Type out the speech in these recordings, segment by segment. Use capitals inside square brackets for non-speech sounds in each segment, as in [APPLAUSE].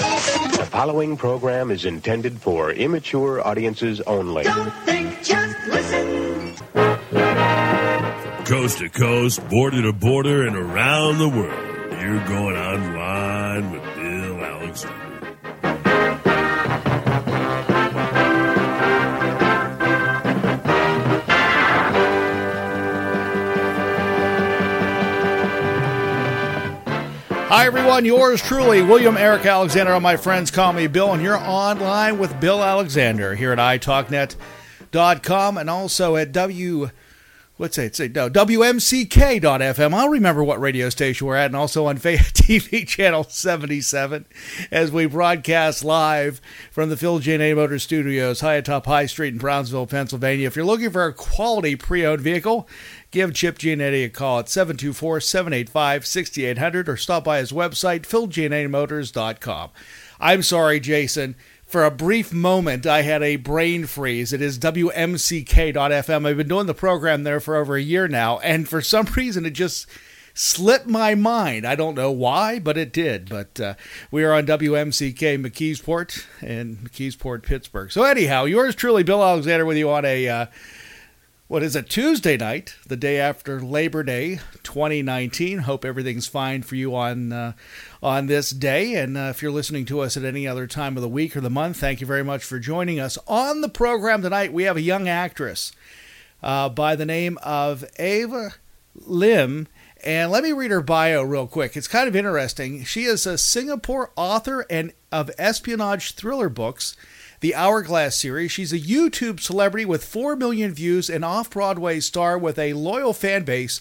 The following program is intended for immature audiences only. Don't think, just listen. Coast to coast, border to border, and around the world. You're going online with Bill Alexander. Hi, everyone. Yours truly, William Eric Alexander. My friends call me Bill, and you're online with Bill Alexander here at italknet.com and also at W. What's it say? No, WMCK.FM. I'll remember what radio station we're at, and also on [LAUGHS] TV channel 77 as we broadcast live from the Phil J. Motor Studios, high atop High Street in Brownsville, Pennsylvania. If you're looking for a quality pre owned vehicle, give Chip Giannetti a call at 724 785 6800 or stop by his website, philgiannettimotors.com. I'm sorry, Jason. For a brief moment, I had a brain freeze. It is WMCK.FM. I've been doing the program there for over a year now, and for some [LAUGHS] reason, it just slipped my mind. I don't know why, but it did. But uh, we are on WMCK McKeesport and McKeesport, Pittsburgh. So, anyhow, yours truly, Bill Alexander, with you on a. Uh, what is it, Tuesday night, the day after Labor Day 2019. Hope everything's fine for you on uh, on this day. And uh, if you're listening to us at any other time of the week or the month, thank you very much for joining us. On the program tonight, we have a young actress uh, by the name of Ava Lim. And let me read her bio real quick. It's kind of interesting. She is a Singapore author and of espionage thriller books the Hourglass series. She's a YouTube celebrity with 4 million views and off Broadway star with a loyal fan base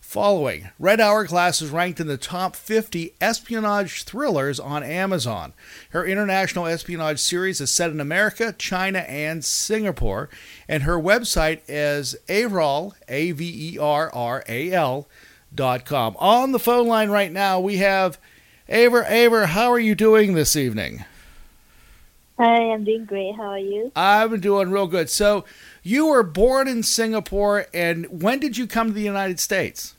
following. Red Hourglass is ranked in the top 50 espionage thrillers on Amazon. Her international espionage series is set in America, China, and Singapore, and her website is Averral, A V E R R A L, dot com. On the phone line right now, we have Aver. Aver, how are you doing this evening? Hi, I'm doing great. How are you? I'm doing real good. So, you were born in Singapore, and when did you come to the United States?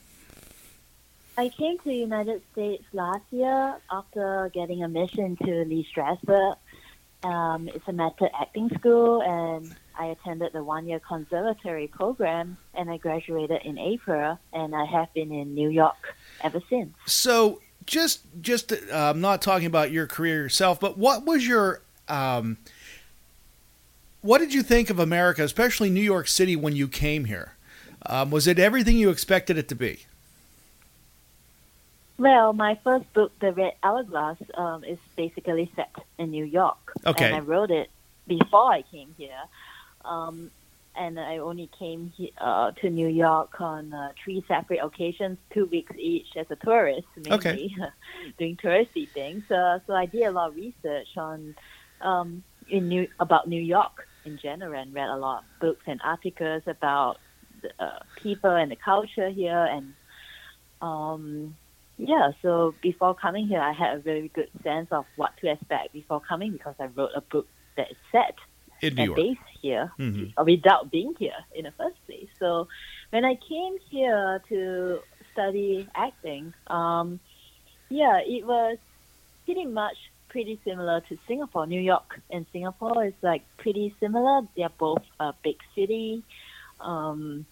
I came to the United States last year after getting a mission to Lee Strasberg. Um, it's a method acting school, and I attended the one year conservatory program, and I graduated in April, and I have been in New York ever since. So, just just uh, I'm not talking about your career yourself, but what was your um, what did you think of America, especially New York City, when you came here? Um, was it everything you expected it to be? Well, my first book, The Red Hourglass, um, is basically set in New York. Okay. And I wrote it before I came here. Um, and I only came he- uh, to New York on uh, three separate occasions, two weeks each as a tourist, mainly Okay. [LAUGHS] doing touristy things. Uh, so I did a lot of research on um, in New about New York in general, and read a lot of books and articles about the, uh, people and the culture here, and um, yeah, so before coming here, I had a very good sense of what to expect before coming because I wrote a book that is set In New and York. based here Mhm. uh, without being here in the first place. So when I came here to study acting, um, yeah, it was pretty much pretty similar to Singapore. New York and Singapore is like pretty similar. They're both a big city, um,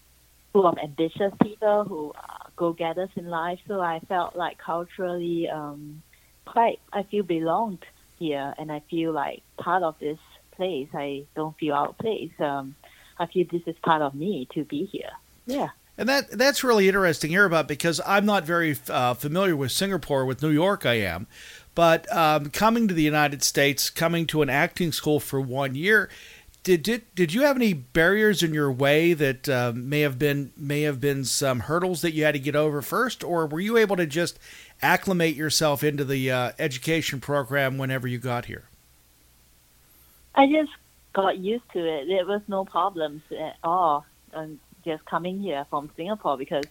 full of ambitious people who are go-getters in life. So I felt like culturally, um, quite, I feel belonged here and I feel like part of this place. I don't feel out of place. Um, I feel this is part of me to be here. Yeah. And that that's really interesting to hear about because I'm not very uh, familiar with Singapore. With New York, I am, but um, coming to the United States, coming to an acting school for one year, did did, did you have any barriers in your way that uh, may have been may have been some hurdles that you had to get over first, or were you able to just acclimate yourself into the uh, education program whenever you got here? I just got used to it. There was no problems at all. Just coming here from Singapore because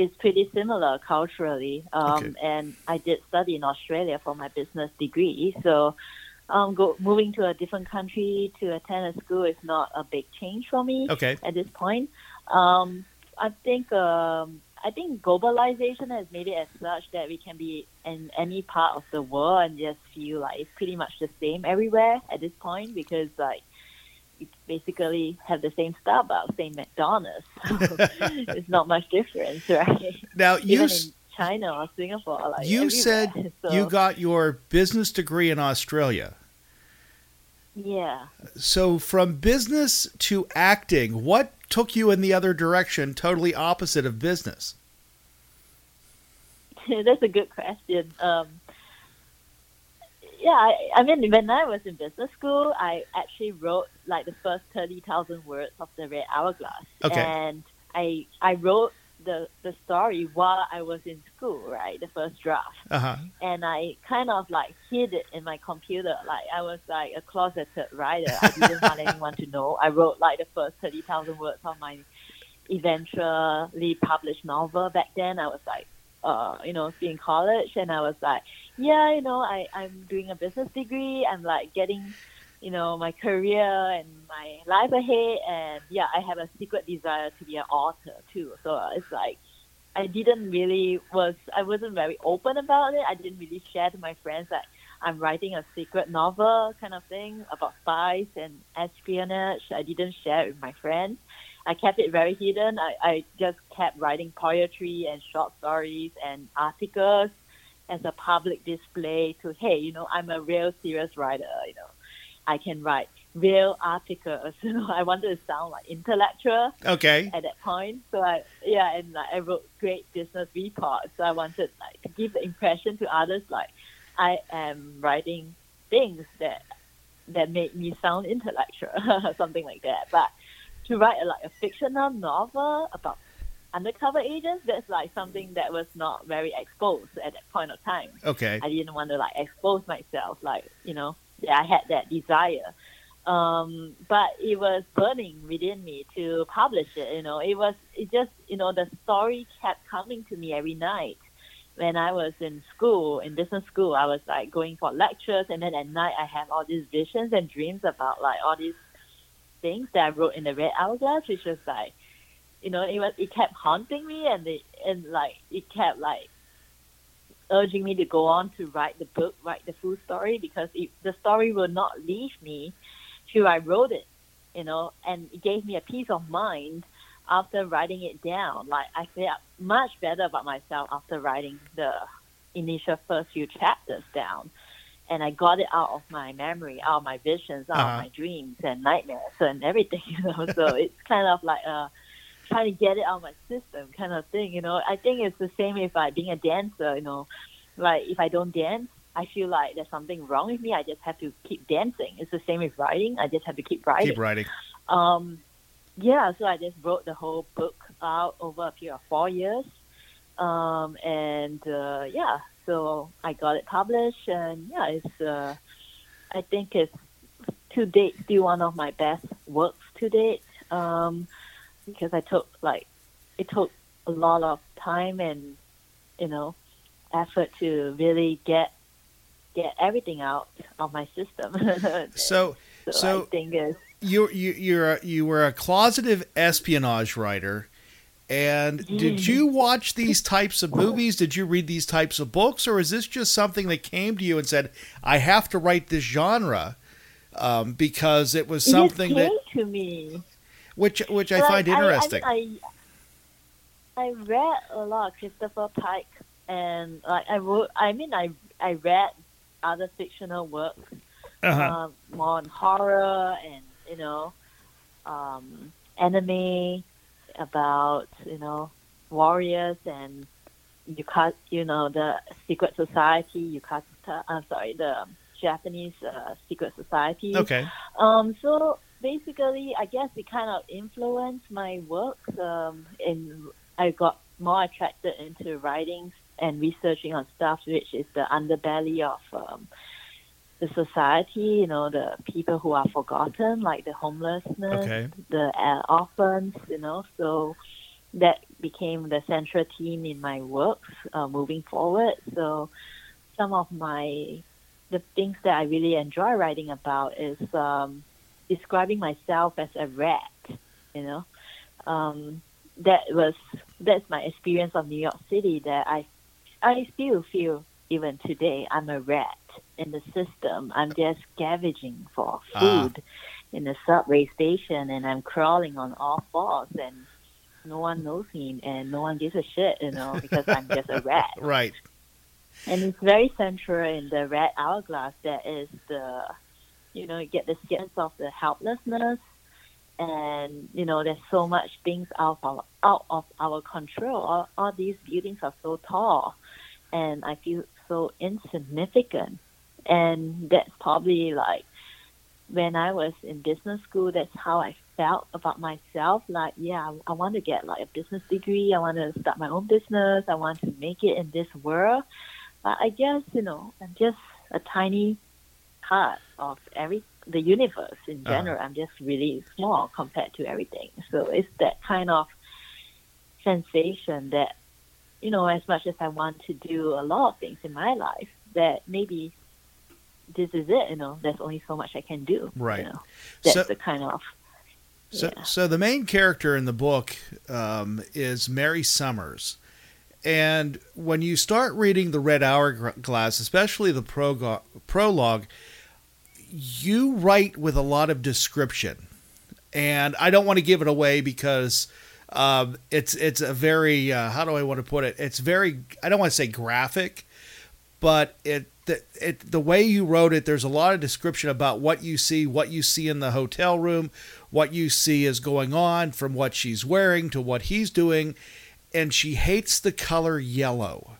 it's pretty similar culturally. Um, Okay. And I did study in Australia for my business degree, so um, go, moving to a different country to attend a school is not a big change for me Okay. at this point. Um, I think um, I think globalization has made it as such that we can be in any part of the world and just feel like it's pretty much the same everywhere at this point because like you basically have the same Starbucks, same McDonald's. [LAUGHS] [LAUGHS] it's not much difference, [LAUGHS] right? Now you Even s- in China or Singapore, like you said. So, you got your business degree in Australia. yeah. So from business to acting, what took you in the other direction, totally opposite of business? That's a good question. Um, yeah, I, I mean, when I was in business school, I actually wrote like the first thirty thousand words of the Red Hourglass, Okay. and I I wrote the the story while I was in school, right, the first draft, Uh huh. and I kind of like hid it in my computer, like I was like a closeted writer. I didn't want anyone to know. I wrote like the first thirty thousand words of my eventually published novel. Back then, I was like, uh, you know, still in college, and I was like, yeah, you know, I I'm doing a business degree. I'm like getting, you know, my career and my life ahead, and yeah, I have a secret desire to be an author too. So it's like. I didn't really was I wasn't very open about it. I didn't really share to my friends that I'm writing a secret novel kind of thing about spies and espionage. I didn't share it with my friends. I kept it very hidden. I, I just kept writing poetry and short stories and articles as a public display to, hey, you know, I'm a real serious writer, you know. I can write real articles. [LAUGHS] You know, I wanted to sound like intellectual Okay. at that point. So I yeah, and like I wrote great business reports. So I wanted like to give the impression to others like I am writing things that that made me sound intellectual, or [LAUGHS] something like that. But to write a, like a fictional novel about undercover agents, that's like something that was not very exposed at that point of time. Okay. I didn't want to like expose myself, like you know, yeah, I had that desire. Um, but it was burning within me to publish it. You know, it was it just you know the story kept coming to me every night. When I was in school, in business school, I was like going for lectures, and then at night I have all these visions and dreams about like all these things that I wrote in the Red Hourglass, which was like, you know, it was it kept haunting me, and it and like it kept like urging me to go on to write the book, write the full story, because it, the story will not leave me till I wrote it, you know, and it gave me a peace of mind after writing it down. Like I felt much better about myself after writing the initial first few chapters down. And I got it out of my memory, out of my visions, out Uh-huh. of my dreams and nightmares and everything, [LAUGHS] you know. So it's kind of like uh trying to get it out of my system kind of thing, you know. I think it's the same if I being a dancer, you know. Like if I don't dance, I feel like there's something wrong with me. I just have to keep dancing. It's the same with writing. I just have to keep writing. Keep writing. Um, yeah, so I just wrote the whole book out over a period of four years. Um, and uh, yeah, so I got it published, and yeah, it's uh, I think it's to date still one of my best works to date. Um, because I took like it took a lot of time and you know effort to really get get everything out of my system. [LAUGHS] So, so, so I think is you you you're a, you were a closeted espionage writer, and did you watch these types of movies? Did you read these types of books, or is this just something that came to you and said, "I have to write this genre"? Um, because it was something it that to me. which which I Like, find interesting. I, I, I read a lot of Christopher Pike, and like I wrote. I mean, I I read other fictional works, uh-huh. um, more on horror and you know, um, anime about you know warriors and Yakuza you know the secret society. Yakuza. I'm sorry, the Japanese uh, secret society. okay. Um, so basically, I guess it kind of influenced my work. Um, and I got more attracted into writing and researching on stuff which is the underbelly of um, the society. You know, the people who are forgotten, like the homelessness, Okay. the uh, orphans. You know, so that became the central theme in my works uh, moving forward. So some of my the things that I really enjoy writing about is um, describing myself as a rat. You know, um, that was that's my experience of New York City. That I I still feel even today I'm a rat in the system. I'm just scavenging for Ah. food in the subway station, and I'm crawling on all fours, and no one knows me, and no one gives a shit. You know, [LAUGHS] because I'm just a rat. Right. And it's very central in the red hourglass that is the, you know, you get the sense of the helplessness, and you know, there's so much things out of out of our control. All, all these buildings are so tall, and I feel so insignificant. And that's probably like when I was in business school. That's how I felt about myself. Like, yeah, I, I want to get like a business degree. I want to start my own business. I want to make it in this world. But I guess you know, I'm just a tiny part of every the universe in Uh-huh. general. I'm just really small compared to everything. So it's that kind of sensation that you know, as much as I want to do a lot of things in my life, that maybe this is it. You know, there's only so much I can do. Right. You know, that's So- the kind of So, Yeah. so the main character in the book um, is Mary Summers, and when you start reading the Red Hourglass, especially the progo- prologue, you write with a lot of description, and I don't want to give it away because um, it's it's a very uh, how do I want to put it? It's very I don't want to say graphic, but it the, it the way you wrote it there's a lot of description about what you see what you see in the hotel room what you see is going on from what she's wearing to what he's doing and she hates the color yellow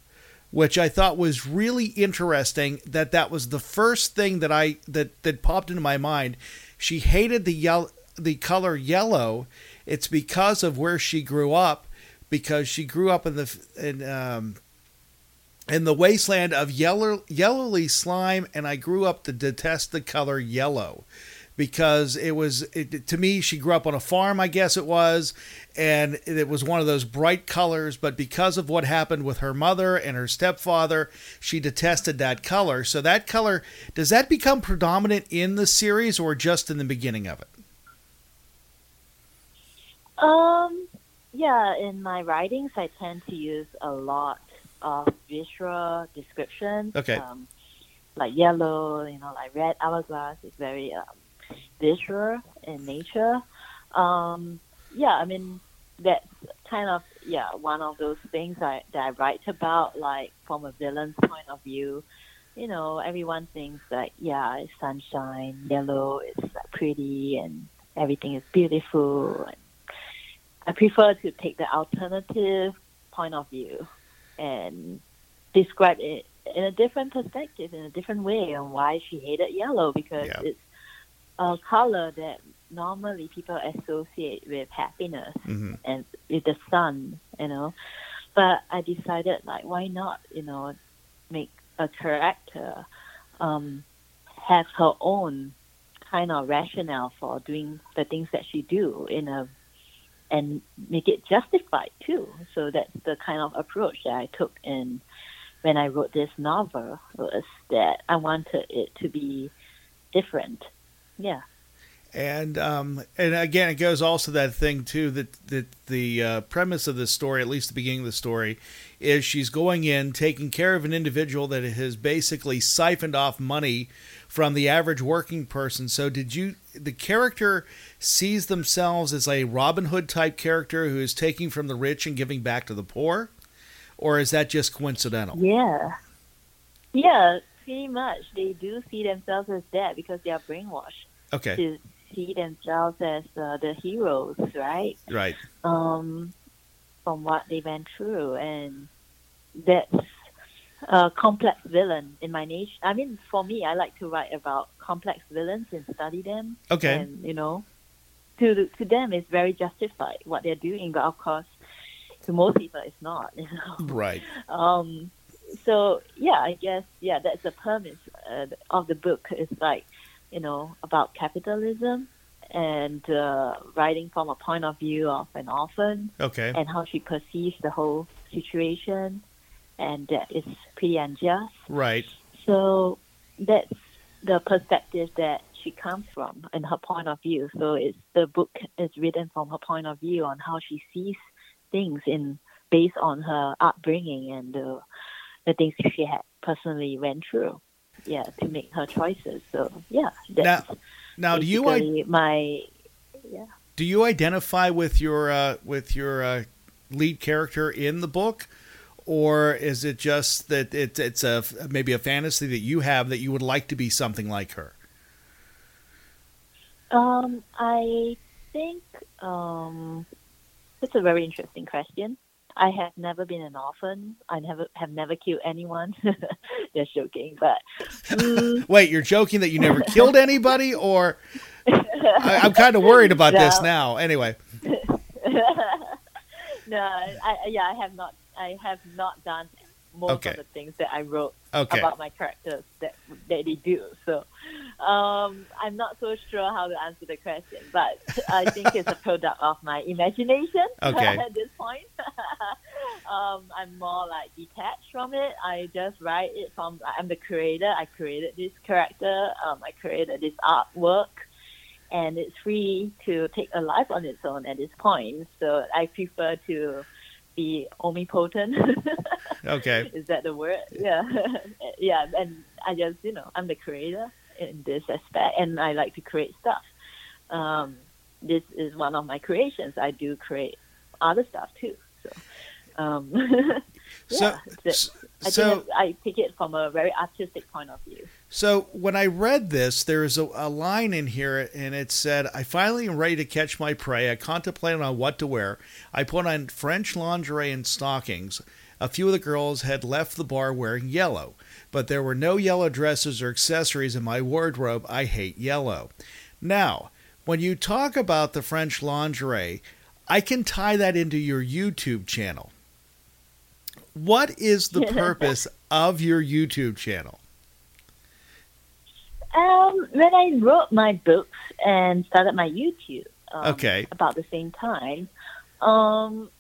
which I thought was really interesting that that was the first thing that I that that popped into my mind. She hated the yellow the color yellow. It's because of where she grew up because she grew up in the in um in the wasteland of yellow, yellowy slime, and I grew up to detest the color yellow because it was it, to me she grew up on a farm i guess it was and it was one of those bright colors but because of what happened with her mother and her stepfather she detested that color. So that color does that become predominant in the series or just in the beginning of it? Um, yeah, in my writings, I tend to use a lot of visual description. Okay. Um, like yellow, you know, like red hourglass is very um, visual in nature. Um, yeah, I mean, that's kind of, yeah, one of those things I, that I write about, like from a villain's point of view. You know, everyone thinks that, yeah, it's sunshine, yellow, it's like, pretty, and everything is beautiful. And I prefer to take the alternative point of view and describe it in a different perspective, in a different way, on why she hated yellow because Yeah. it's a color that normally people associate with happiness mm-hmm. and with the sun, you know. But I decided, like, why not, you know, make a character um, have her own kind of rationale for doing the things that she do in a and make it justified too. So that's the kind of approach that I took in when I wrote this novel was that I wanted it to be different. Yeah. And um, and again, it goes also that thing too that that the uh, premise of this story, at least the beginning of the story, is she's going in taking care of an individual that has basically siphoned off money from the average working person. So did you the character sees themselves as a Robin Hood type character who is taking from the rich and giving back to the poor, or is that just coincidental? Yeah. Yeah, pretty much. They do see themselves as that because they are brainwashed Okay, to see themselves as uh, the heroes, right? right. um, from what they went through, and that's a complex villain in my nature. I mean, for me, I like to write about complex villains and study them. Okay. and you know, to to them, it's very justified what they're doing, but of course, to most people, it's not. [LAUGHS] You know. Right. Um, so yeah, I guess yeah, that's the premise uh, of the book. It's like you know about capitalism and uh, writing from a point of view of an orphan Okay. and how she perceives the whole situation, and it's pretty unjust. Right. So that's the perspective that she comes from and her point of view. So it's the book is written from her point of view on how she sees things in based on her upbringing and the the things she had personally went through. Yeah, to make her choices. So yeah, Now, now do you I, my yeah. do you identify with your uh, with your uh, lead character in the book, or is it just that it, it's a maybe a fantasy that you have that you would like to be something like her? Um, I think um, that's a very interesting question. I have never been an orphan. I never have never killed anyone. [LAUGHS] Just joking, but mm, [LAUGHS] Wait, you're joking that you never killed anybody, or I, I'm kind of [LAUGHS] worried about this now. Anyway, no, I, yeah, I have not. I have not done most Okay. of the things that I wrote Okay. about my characters that that they do. So um, I'm not so sure how to answer the question, but I think it's a [LAUGHS] product of my imagination [LAUGHS] Okay. at this point. [LAUGHS] um, I'm more like detached from it. I just write it from. I'm the creator. I created this character. Um, I created this artwork. And it's free to take a life on its own at this point. So I prefer to be omnipotent. [LAUGHS] okay, Is that the word? Yeah. [LAUGHS] yeah. And I just, you know, I'm the creator in this aspect and I like to create stuff. Um, this is one of my creations. I do create other stuff too. So, um, [LAUGHS] so yeah, I so think I take it from a very artistic point of view. So when I read this, there's a, a line in here, and it said, "I finally am ready to catch my prey. I contemplated on what to wear. I put on French lingerie and stockings. A few of the girls had left the bar wearing yellow, but there were no yellow dresses or accessories in my wardrobe. I hate yellow." Now, when you talk about the French lingerie, I can tie that into your YouTube channel. What is the [LAUGHS] purpose of your YouTube channel? Um, when I wrote my books and started my YouTube, um, Okay. about the same time, um,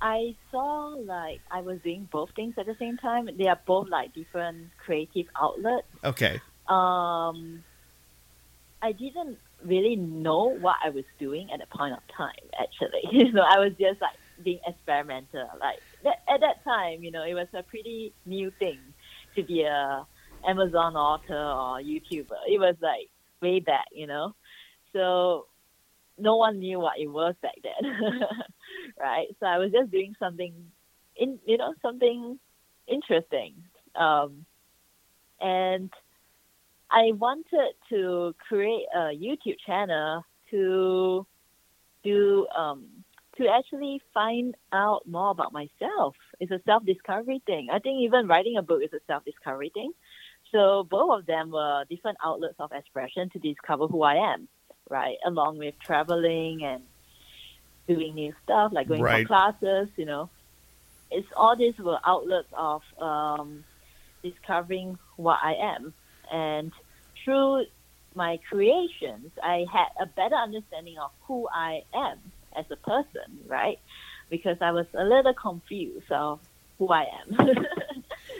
I saw like I was doing both things at the same time. They are both like different creative outlets. Okay. Um, I didn't really know what I was doing at the point of time. Actually, [LAUGHS] you know, I was just like being experimental. Like that, at that time, you know, it was a pretty new thing to be a Amazon author or YouTuber. It was like way back, you know. So no one knew what it was back then, [LAUGHS] right? So I was just doing something, in you know, something interesting, um, and I wanted to create a YouTube channel to do um, to actually find out more about myself. It's a self discovery thing. I think even writing a book is a self discovery thing. So both of them were different outlets of expression to discover who I am, right? Along with traveling and doing new stuff like going Right. for classes, you know. It's all these were outlets of um, discovering what I am. And through my creations, I had a better understanding of who I am as a person, right? Because I was a little confused of who I am. [LAUGHS]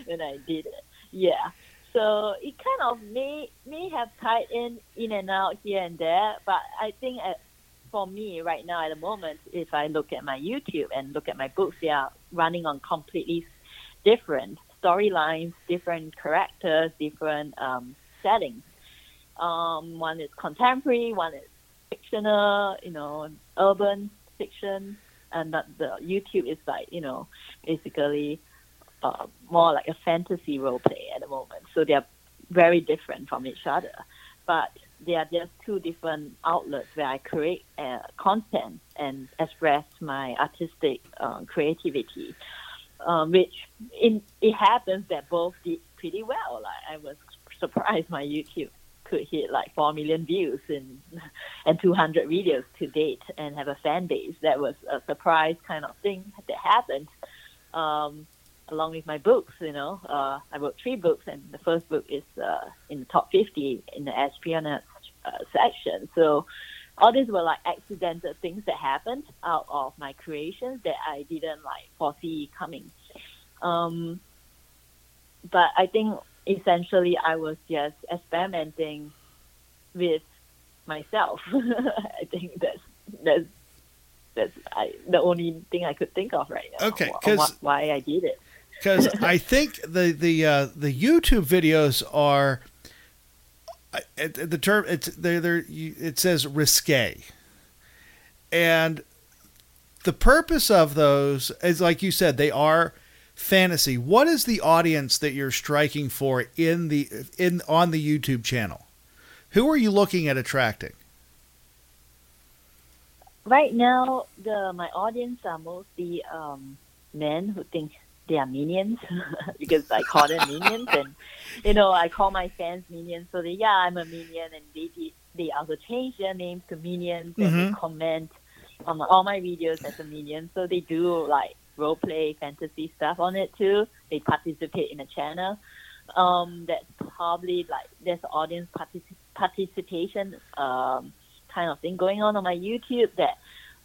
when I did it. Yeah. So it kind of may may have tied in in and out here and there, but I think at, for me right now at the moment, if I look at my YouTube and look at my books, they are running on completely different storylines, different characters, different um, settings. Um, one is contemporary, one is fictional, you know, urban fiction, and the, the YouTube is like you know basically uh, more like a fantasy role play at the moment. So they are very different from each other, but they are just two different outlets where I create uh, content and express my artistic uh, creativity. Um, which in, it happens that both did pretty well. Like I was surprised my YouTube could hit like four million views in [LAUGHS] and 200 videos to date and have a fan base. That was a surprise kind of thing that happened. Um, along with my books, you know, uh, I wrote three books, and the first book is uh, in the top 50 in the espionage uh, section. So all these were like accidental things that happened out of my creations that I didn't like foresee coming. Um, but I think essentially I was just experimenting with myself. [LAUGHS] I think that's that's that's I, the only thing I could think of right now. Okay, because why I did it. Because [LAUGHS] I think the the uh, the YouTube videos are the term it's they they it says risque, and the purpose of those is like you said they are fantasy. What is the audience that you're striking for in the in on the YouTube channel? Who are you looking at attracting? Right now, the my audience are mostly um, men who think they are minions [LAUGHS] because I call them minions, and you know I call my fans minions. So they yeah I'm a minion, and they they also change their names to minions and mm-hmm. they comment on all my videos as a minion. So they do like role play fantasy stuff on it too. They participate in the channel. Um, that's probably like there's audience particip- participation um, kind of thing going on on my YouTube that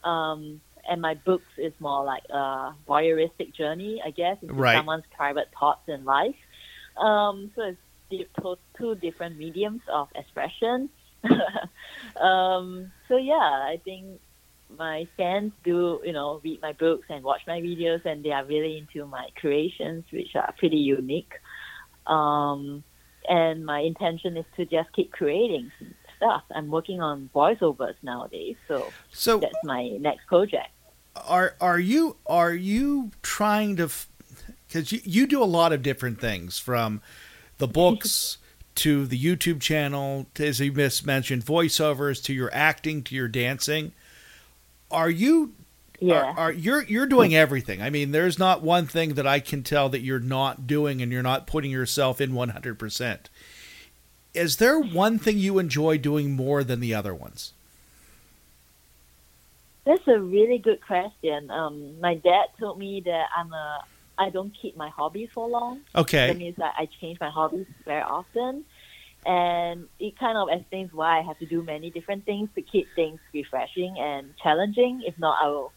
um, and my books is more like a voyeuristic journey, I guess, into right. someone's private thoughts in life. Um, so it's two different mediums of expression. [LAUGHS] um, so yeah, I think my fans do, you know, read my books and watch my videos, and they are really into my creations, which are pretty unique. Um, and my intention is to just keep creating stuff. I'm working on voiceovers nowadays, so, so that's my next project. Are are you are you trying to? Because you you do a lot of different things from the books. [LAUGHS] to the YouTube channel, to, as you mentioned, voiceovers, to your acting, to your dancing. Are you yeah. Are, are, you're you're doing everything. I mean, there's not one thing that I can tell that you're not doing and you're not putting yourself in 100% is there one thing you enjoy doing more than the other ones? That's a really good question. Um, my dad told me that I'm a I don't keep my hobbies for long. Okay. That means that I change my hobbies very often, and it kind of explains why I have to do many different things to keep things refreshing and challenging. If not, I will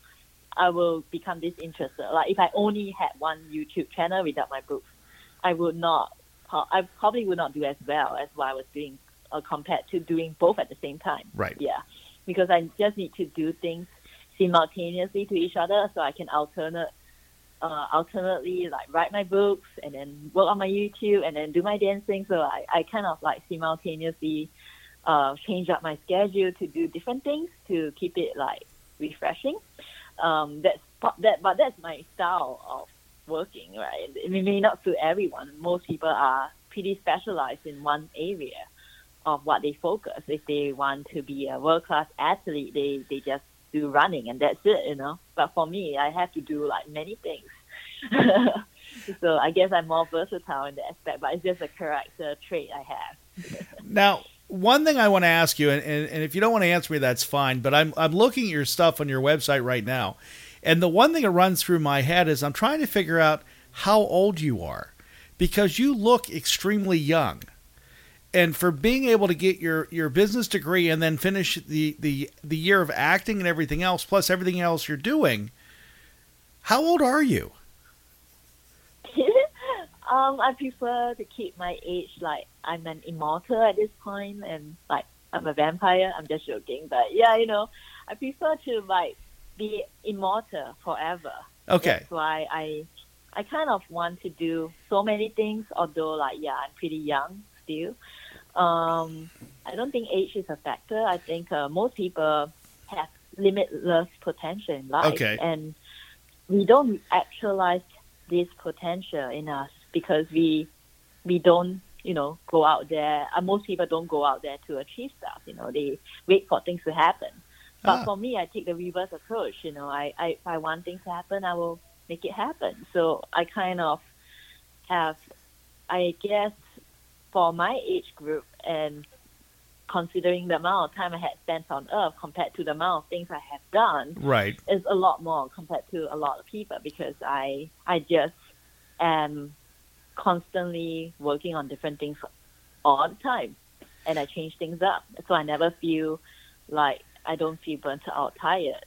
I will become disinterested. Like if I only had one YouTube channel without my books, I would not I probably would not do as well as what I was doing uh, compared to doing both at the same time. Right. Yeah, because I just need to do things simultaneously to each other, so I can alternate, uh, alternately like write my books and then work on my YouTube and then do my dancing. So I, I kind of like simultaneously uh, change up my schedule to do different things to keep it like refreshing. Um, that's that, but that's my style of working, right? It may not suit everyone. Most people are pretty specialized in one area of what they focus. If they want to be a world class athlete, they, they just do running and that's it, you know. But for me, I have to do like many things. [LAUGHS] so I guess I'm more versatile in that aspect, but it's just a character trait I have. now, one thing I want to ask you, and, and, and if you don't want to answer me, that's fine. But I'm I'm looking at your stuff on your website right now, and the one thing that runs through my head is I'm trying to figure out how old you are because you look extremely young. And for being able to get your, your business degree and then finish the, the, the year of acting and everything else, plus everything else you're doing, how old are you? [LAUGHS] Um, I prefer to keep my age like I'm an immortal at this point, and like I'm a vampire. I'm just joking, but yeah, you know, I prefer to like be immortal forever. Okay. That's why I, I kind of want to do so many things. Although like yeah, I'm pretty young still. Um, I don't think age is a factor. I think uh, most people have limitless potential in life, Okay. and we don't actualize this potential in us because we we don't you know go out there. Uh, most people don't go out there to achieve stuff. You know, they wait for things to happen. But Ah. for me, I take the reverse approach. You know, I, I if I want things to happen, I will make it happen. So I kind of have, I guess, for my age group and considering the amount of time I had spent on Earth compared to the amount of things I have done, Right. is a lot more compared to a lot of people because I I just am constantly working on different things all the time, and I change things up. So I never feel like I don't feel burnt out, tired.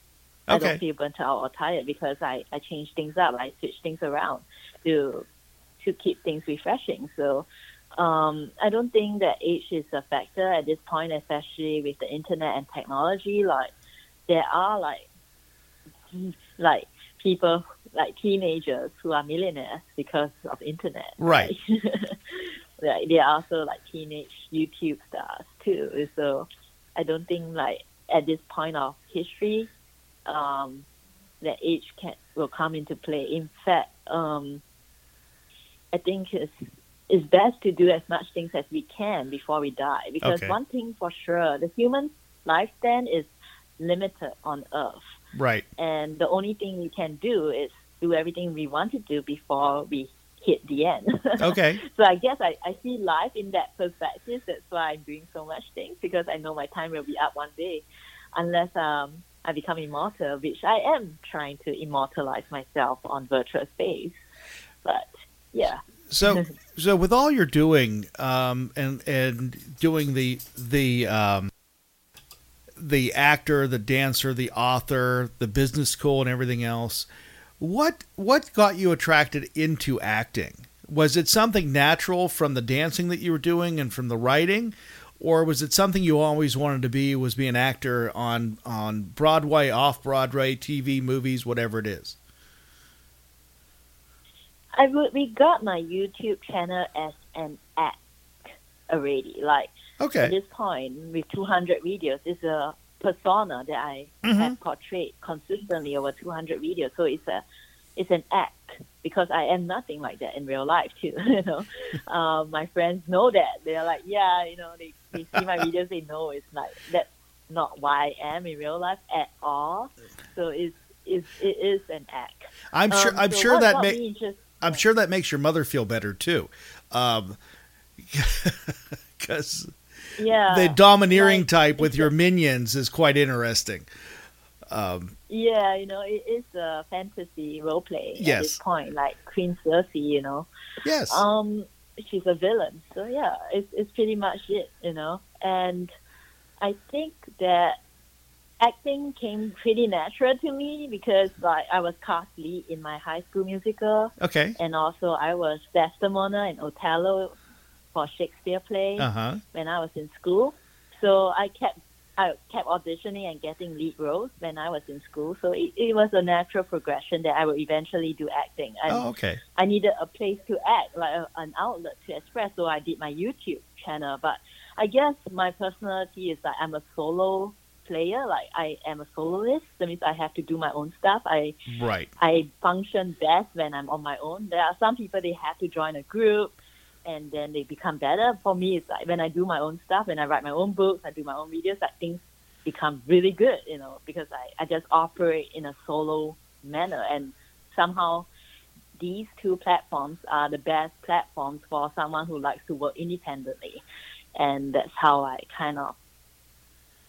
I don't feel burnt out or tired because I I change things up. I switch things around to to keep things refreshing. So. Um, I don't think that age is a factor at this point, especially with the internet and technology. Like, there are like [LAUGHS] like people like teenagers who are millionaires because of internet. Right. [LAUGHS] like they are also like teenage YouTube stars too. So I don't think like at this point of history, um, that age can will come into play. In fact, um, I think it's it's best to do as much things as we can before we die. Because Okay. one thing for sure, the human lifespan is limited on Earth Right. and the only thing we can do is do everything we want to do before we hit the end. [LAUGHS] Okay. so I guess I, I see life in that perspective. That's why I'm doing so much things because I know my time will be up one day, unless um I become immortal, which I am trying to immortalize myself on virtual space. But yeah, So, [LAUGHS] so with all you're doing, um, and and doing the the um, the actor, the dancer, the author, the business school, and everything else, what what got you attracted into acting? Was it something natural from the dancing that you were doing and from the writing, or was it something you always wanted to be? Was be an actor on on Broadway, off Broadway, TV, movies, whatever it is? I would regard my YouTube channel as an act already. Like okay. at this point with 200 videos it's a persona that I Mhm. have portrayed consistently over 200 videos. So it's a it's an act because I am nothing like that in real life too [LAUGHS] you know. Um, [LAUGHS] my friends know that. They're like yeah you know they, they see my [LAUGHS] videos they know it's like that's not why I am in real life at all. So it's, it's it is an act. I'm sure. Um, I'm so sure what that got ma- just I'm sure that makes your mother feel better too, because yeah the domineering like, type with your minions is quite interesting. Yeah, you know, it is a fantasy role play at this point, like Queen Cersei, you know. Yes. Um, she's a villain, so yeah, it's it's pretty much it, you know. And I think that acting came pretty natural to me because like I was cast lead in my high school musical, okay. and also I was Desdemona in Othello for Shakespeare play Uh huh. when I was in school. So I kept I kept auditioning and getting lead roles when I was in school. So it, it was a natural progression that I would eventually do acting. And Oh, okay. I needed a place to act, like a, an outlet to express. So I did my YouTube channel. But I guess my personality is that I'm a solo player. Like I am a soloist. That means I have to do my own stuff. I Right. I function best when I'm on my own. There are some people they have to join a group and then they become better. For me, it's like when I do my own stuff, and I write my own books, I do my own videos, like things become really good, you know, because I, I just operate in a solo manner. And somehow these two platforms are the best platforms for someone who likes to work independently. And that's how I kind of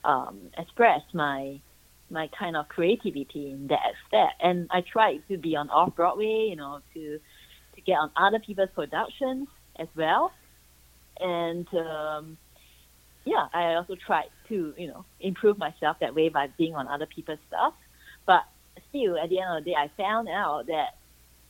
um, express my my kind of creativity in that aspect. And I try to be on off Broadway, you know, to to get on other people's productions as well. And um, yeah, I also tried to, you know, improve myself that way by being on other people's stuff. But still, at the end of the day, I found out that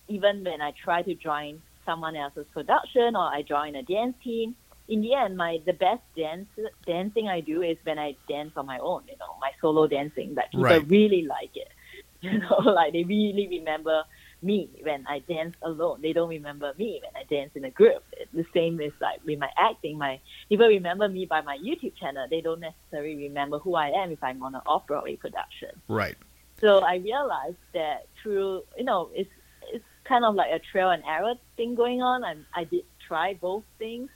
even when I try to join someone else's production or I join a dance team. In the end, my the best dance dancing I do is when I dance on my own. You know, my solo dancing. that people Right. really like it. [LAUGHS] You know, like they really remember me when I dance alone. They don't remember me when I dance in a group. The same is like with my acting. My people remember me by my YouTube channel. They don't necessarily remember who I am if I'm on an off Broadway production. Right. So I realized that through you know it's it's kind of like a trial and error thing going on. I I did try both things,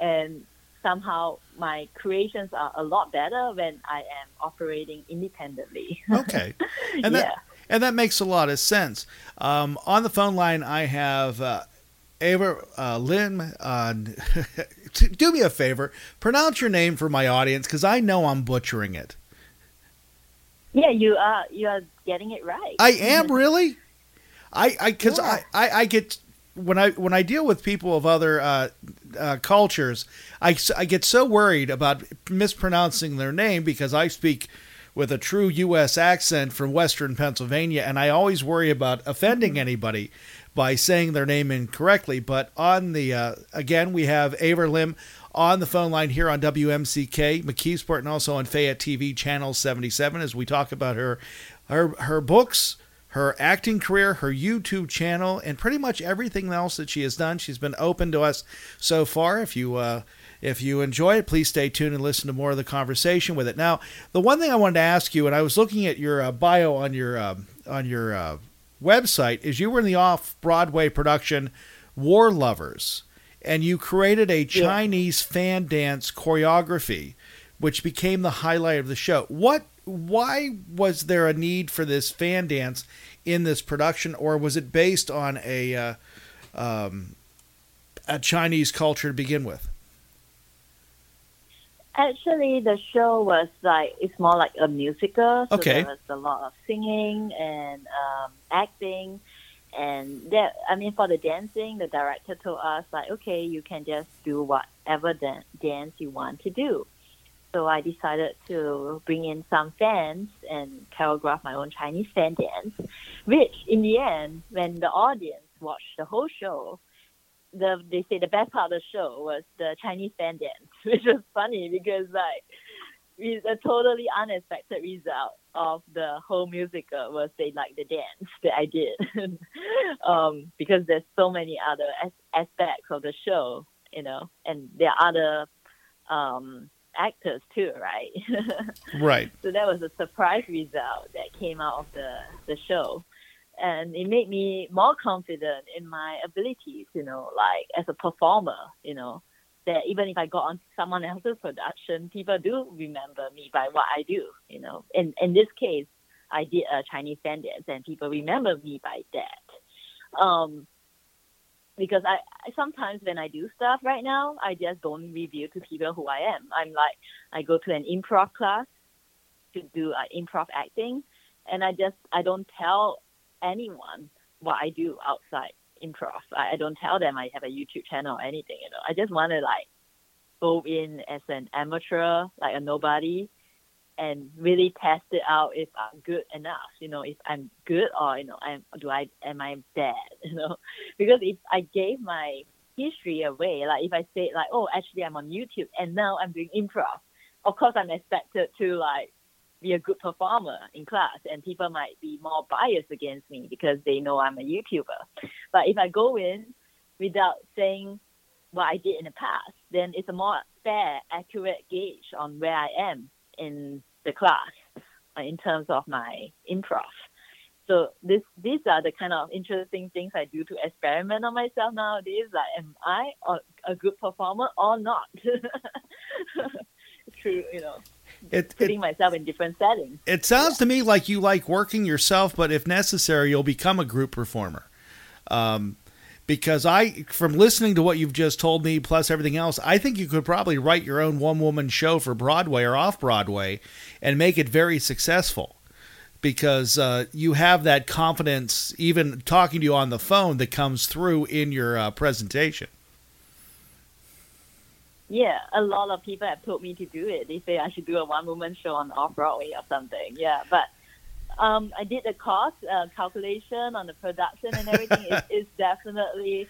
and somehow my creations are a lot better when I am operating independently. Okay. And that [LAUGHS] Yeah. And that makes a lot of sense. Um, on the phone line, I have uh, Ava uh, Lim. Uh, [LAUGHS] do me a favor, pronounce your name for my audience because I know I'm butchering it. Yeah, you are you are getting it right. I am really. I I because Yeah. I, I I get when I when I deal with people of other uh, uh, cultures, I I get so worried about mispronouncing their name because I speak with a true U.S. accent from Western Pennsylvania, and I always worry about offending anybody by saying their name incorrectly. But on the uh, again, we have Aver Lim on the phone line here on WMCK McKeesport and also on Fayette TV channel 77 as we talk about her her her books, her acting career, her YouTube channel, and pretty much everything else that she has done. She's been open to us so far. If you uh, if you enjoy it, please stay tuned and listen to more of the conversation with it. Now, the one thing I wanted to ask you, and I was looking at your uh, bio on your uh, on your uh, website, is you were in the off Broadway production War Lovers, and you created a Chinese fan dance choreography, which became the highlight of the show. What? Why was there a need for this fan dance in this production, or was it based on a uh, um, a Chinese culture to begin with? Actually, the show was like it's more like a musical. So Okay. there was a lot of singing and um, acting, and that I mean for the dancing, the director told us like, okay, you can just do whatever dan- dance you want to do. So I decided to bring in some fans and choreograph my own Chinese fan dance, which in the end, when the audience watched the whole show, the they say the best part of the show was the Chinese fan dance, [LAUGHS] which was funny because like it's a totally unexpected result of the whole musical was they like the dance [LAUGHS] that I did, [LAUGHS] um, because there's so many other as- aspects of the show, you know, and there are other um, actors too, right? Right. So that was a surprise result that came out of the, the show. And it made me more confident in my abilities, you know, like as a performer, you know, that even if I got on someone else's production, people do remember me by what I do, you know. In in this case, I did a Chinese fan dance and people remember me by that. Um, because I, I sometimes when I do stuff right now, I just don't reveal to people who I am. I'm like I go to an improv class to do uh, improv acting, and I just I don't tell anyone what I do outside improv. I, I don't tell them I have a YouTube channel or anything. You know, I just want to like go in as an amateur, like a nobody, and really test it out if I'm good enough. You know, if I'm good or you know, I'm do I am I bad? [LAUGHS] You know, because if I gave my history away, like if I say like, oh, actually I'm on YouTube and now I'm doing improv, of course I'm expected to like be a good performer in class and people might be more biased against me because they know I'm a YouTuber. But if I go in without saying what I did in the past, then it's a more fair, accurate gauge on where I am in the class uh, in terms of my improv. So this these are the kind of interesting things I do to experiment on myself nowadays. Like, am I a, a good performer or not? [LAUGHS] True, you know, It, it putting myself in different settings. it sounds to me like you like working yourself, but if necessary, you'll become a group performer. Um, because I, from listening to what you've just told me, plus everything else, I think you could probably write your own one woman show for Broadway or off Broadway and make it very successful. Because uh, you have that confidence, even talking to you on the phone, that comes through in your uh, presentation. Yeah, a lot of people have told me to do it. They say I should do a one woman show on off Broadway or something. Yeah, but um, I did the cost uh, calculation on the production and everything. it, [LAUGHS] it's definitely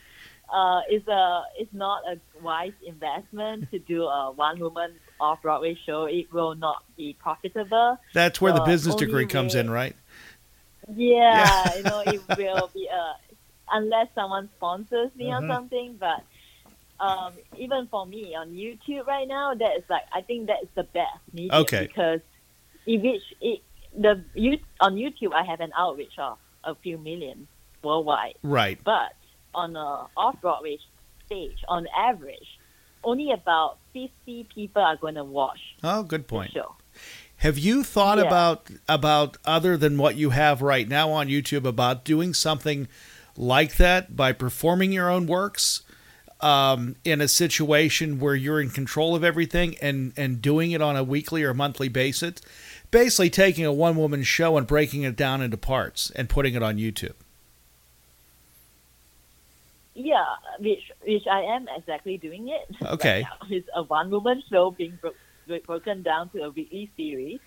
uh, it's a it's not a wise investment to do a one woman off Broadway show. It will not be profitable. That's where the business degree comes way- in, right? Yeah, you know, it will be a unless someone sponsors me or something. But um, even for me on YouTube right now, that is like I think that is the best medium Okay. because it reach it the you on YouTube I have an outreach of a few million worldwide, Right. but on a off Broadway stage, on average, only about fifty people are going to watch Oh, good point. show. Have you thought Yeah. about about other than what you have right now on YouTube about doing something like that by performing your own works um, in a situation where you're in control of everything and and doing it on a weekly or monthly basis? Basically, taking a one woman show and breaking it down into parts and putting it on YouTube. Yeah, which which I am exactly doing it. [LAUGHS] Okay. Right. It's a one woman show being bro- bro- broken down to a weekly series.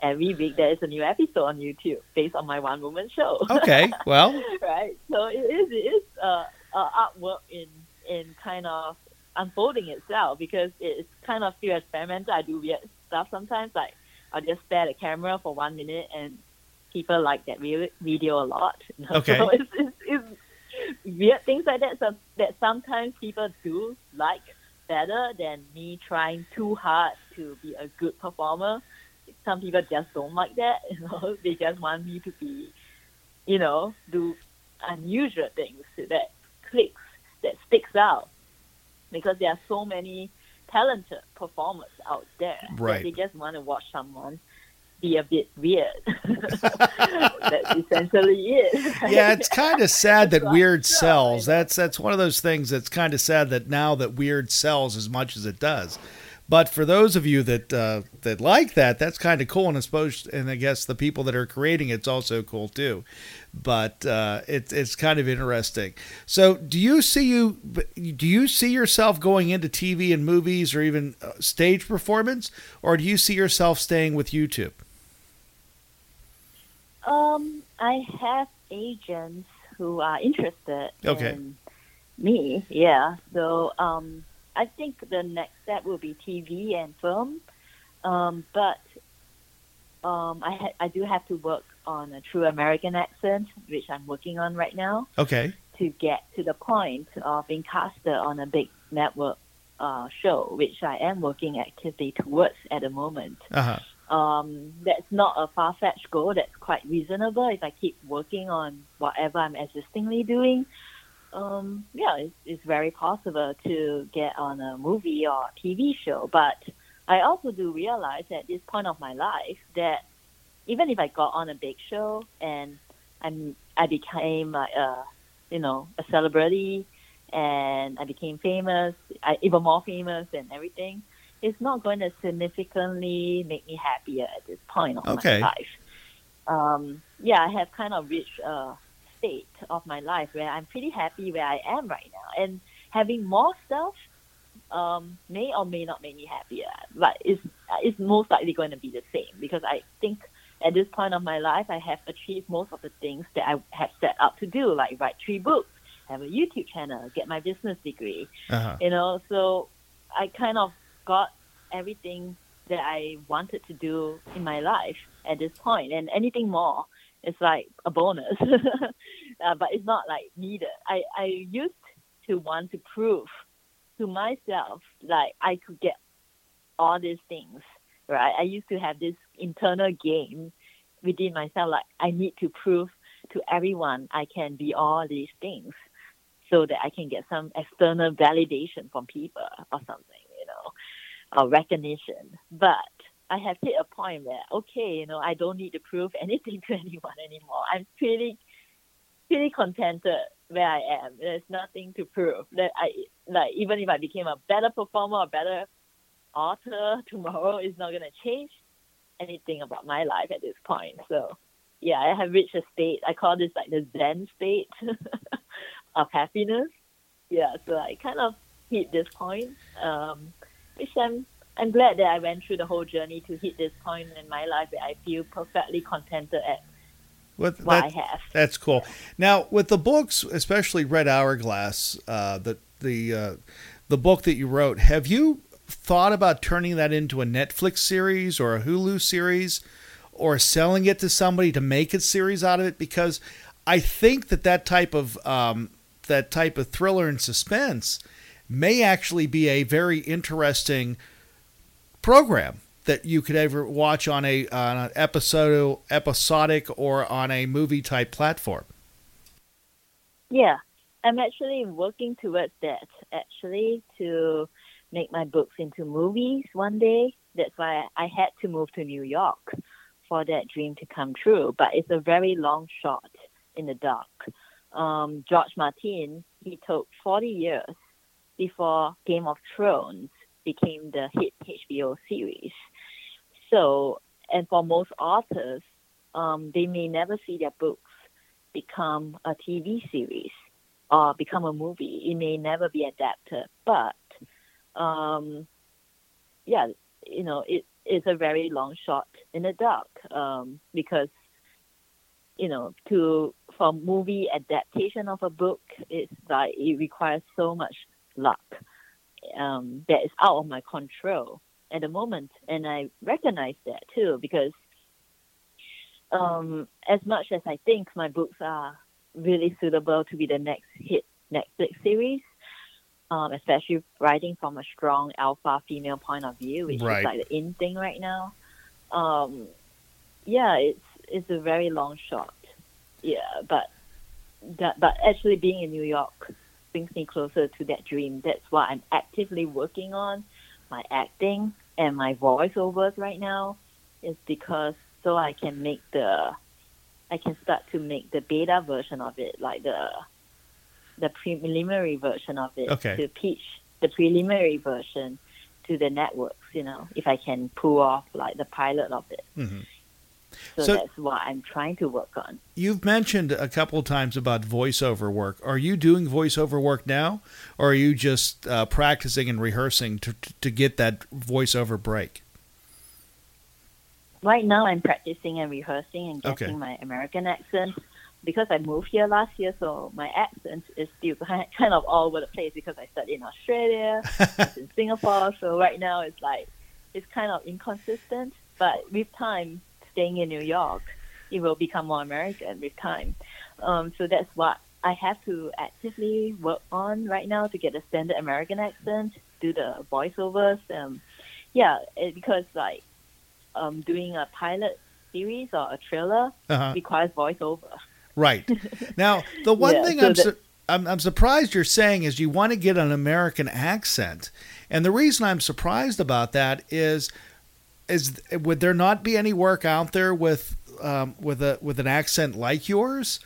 Every week there is a new episode on YouTube based on my one woman show. Okay, well, [LAUGHS] right. So it is it is uh, uh, artwork in in kind of unfolding itself because it's kind of feel experimental. I do weird stuff sometimes. Like I'll just stare at the camera for one minute and people like that vi- video a lot. [LAUGHS] you know. Okay. So it's, it's, it's weird things like that. So that sometimes people do like better than me trying too hard to be a good performer. Some people just don't like that. [LAUGHS] You know, they just want me to be you know, do unusual things that clicks, that sticks out. Because there are so many talented performers out there. Right. They just want to watch someone be a bit weird. [LAUGHS] That's [LAUGHS] essentially it. right? yeah, it's kind of [LAUGHS] sad that weird sells. That's that's one of those things that's kind of sad that now that weird sells as much as it does. But for those of you that uh, that like that, that's kind of cool, and I suppose, and I guess the people that are creating it's also cool too. But uh, it's it's kind of interesting. So, do you see you do you see yourself going into TV and movies or even uh, stage performance, or do you see yourself staying with YouTube? Um, I have agents who are interested Okay. in me. Yeah. So um, I think the next step will be TV and film. Um, but um, I ha- I do have to work on a true American accent, which I'm working on right now Okay, to get to the point of being casted on a big network uh, show, which I am working actively towards at the moment uh huh. um, that's not a far fetched goal. That's quite reasonable if I keep working on whatever I'm existingly doing. Um, yeah, it's, it's very possible to get on a movie or TV show. But I also do realize at this point of my life that even if I got on a big show and I'm I became like a you know a celebrity and I became famous, I, even more famous and everything it's not going to significantly make me happier at this point of Okay. my life. Um, yeah, I have kind of reached a state of my life where I'm pretty happy where I am right now, and having more stuff um, may or may not make me happier, but it's it's most likely going to be the same because I think at this point of my life I have achieved most of the things that I have set out to do, like write three books, have a YouTube channel, get my business degree, Uh huh. you know. So i kind of got everything that i wanted to do in my life at this point. And anything more is like a bonus. [LAUGHS] Uh, but it's not like needed. I i used to want to prove to myself like i could get all these things right? I used to have this internal game within myself like i need to prove to everyone i can be all these things so that I can get some external validation from people or something, you know, or recognition. But I have hit a point where, okay, you know, I don't need to prove [LAUGHS] anything to anyone anymore. I'm pretty, pretty contented where I am. There's nothing to prove. That I like even if I became a better performer or better author [LAUGHS] tomorrow, is not gonna change anything about my life at this point. So, yeah, I have reached a state. I call this like the Zen state. [LAUGHS] of happiness. Yeah, so I kind of hit this point, um, which I'm I'm glad that I went through the whole journey to hit this point in my life where I feel perfectly contented at What- what that- I have. That's cool. Now, with the books, especially Red Hourglass, uh, the the uh, the book that you wrote, have you thought about turning that into a Netflix series or a Hulu series, or selling it to somebody to make a series out of it? Because I think that that type of um, that type of thriller and suspense may actually be a very interesting program that you could ever watch on a on an episode episodic or on a movie type platform. Yeah, I'm actually working towards that. Actually, to make my books into movies one day. That's why I had to move to New York for that dream to come true. But it's a very long shot in the dark. Um, George Martin he took 40 years before Game of Thrones became the hit HBO series. So, and for most authors, um, they may never see their books become a TV series or become a movie. It may never be adapted, but um, yeah, you know, it is a very long shot in the dark um, because you know, to for movie adaptation of a book, it's like it requires so much luck um, that is out of my control at the moment, and I recognize that too because um, as much as I think my books are really suitable to be the next hit Netflix series, um, especially writing from a strong alpha female point of view, which Right. is like the in thing right now. Um, yeah, it's it's a very long shot. Yeah, but that, but actually being in New York brings me closer to that dream. That's what I'm actively working on, my acting and my voiceovers right now, is because so I can make the, I can start to make the beta version of it, like the, the preliminary version of it, Okay. to pitch the preliminary version to the networks. You know, if I can pull off like the pilot of it. Mhm. So, So- that's what I'm trying to work on. You've mentioned a couple times about voiceover work. Are you doing voiceover work now, or are you just uh, practicing and rehearsing to to get that voiceover break? Right now, I'm practicing and rehearsing and Okay. getting my American accent because I moved here last year, so my accent is still [LAUGHS] kind of all over the place because I studied in Australia, in [LAUGHS] Singapore, so right now it's like it's kind of inconsistent. But with time, staying in New York, it will become more American with time. Um, so that's what I have to actively work on right now to get a standard American accent, do the voiceovers. Um, yeah, it, because like um, doing a pilot series or a trailer Uh-huh. requires voiceover. Right. [LAUGHS] Now, the one Yeah, thing so I'm, that- su- I'm I'm surprised you're saying is you want to get an American accent, and the reason I'm surprised about that is is would there not be any work out there with um, with a with an accent like yours,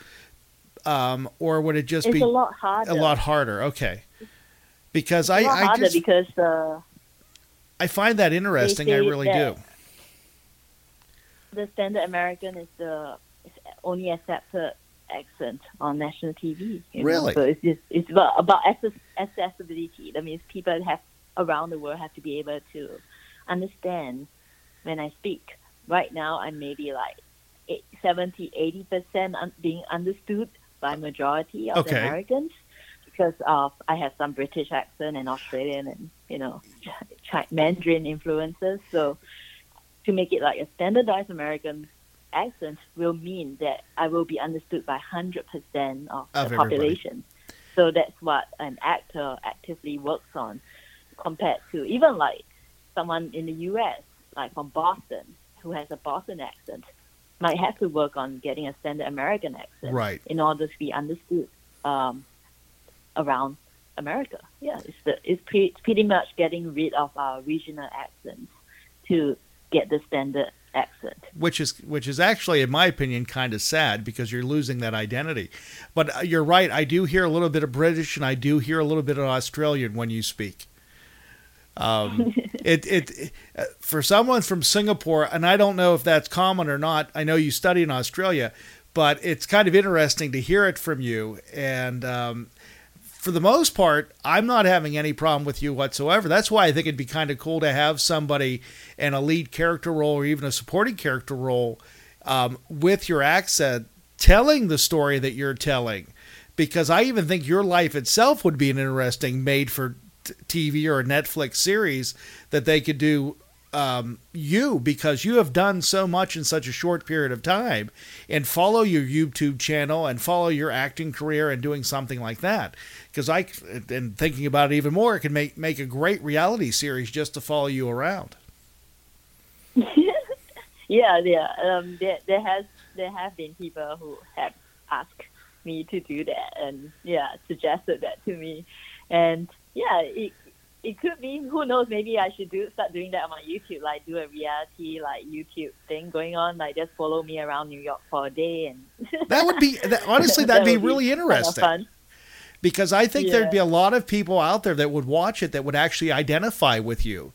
um, or would it just It's be a lot harder. a lot harder? Okay. Because It's a lot I, I harder just because uh, I find that interesting. I really do. the standard American is the is only accepted accent on national TV. you know. Really? So it's just it's about, about access, accessibility. That means people have around the world have to be able to understand when I speak. Right now, I'm maybe like eight, 70, 80 percent being understood by majority of Okay. the Americans because of I have some British accent and Australian and you know Ch- Mandarin influences. So to make it like a standardized American accent will mean that I will be understood by 100% of, Of the everybody. population. So that's what an actor actively works on compared to even like someone in the US, like from Boston, who has a Boston accent, might have to work on getting a standard American accent Right. in order to be understood um, around America. Yeah, it's, the, it's pre- pretty much getting rid of our regional accents to get the standard accent. which is which is actually in my opinion kind of sad because you're losing that identity but uh, you're right i do hear a little bit of british and i do hear a little bit of australian when you speak um, it, [LAUGHS] it it for someone from singapore and i don't know if that's common or not i know you study in australia but it's kind of interesting to hear it from you and um, for the most part, I'm not having any problem with you whatsoever. That's why I think it'd be kind of cool to have somebody in a lead character role or even a supporting character role um, with your accent telling the story that you're telling. Because I even think your life itself would be an interesting made for TV or a Netflix series that they could do um, you because you have done so much in such a short period of time and follow your YouTube channel and follow your acting career and doing something like that. Because I, and thinking about it even more, it can make, make a great reality series just to follow you around. [LAUGHS] yeah, yeah. Um, there, there has there have been people who have asked me to do that, and yeah, suggested that to me, and yeah, it it could be. Who knows? Maybe I should do start doing that on my YouTube, like do a reality like YouTube thing going on, like just follow me around New York for a day, and [LAUGHS] that would be that, [LAUGHS] honestly that'd that be really kind of interesting. fun. because I think Yeah. there'd be a lot of people out there that would watch it that would actually identify with you,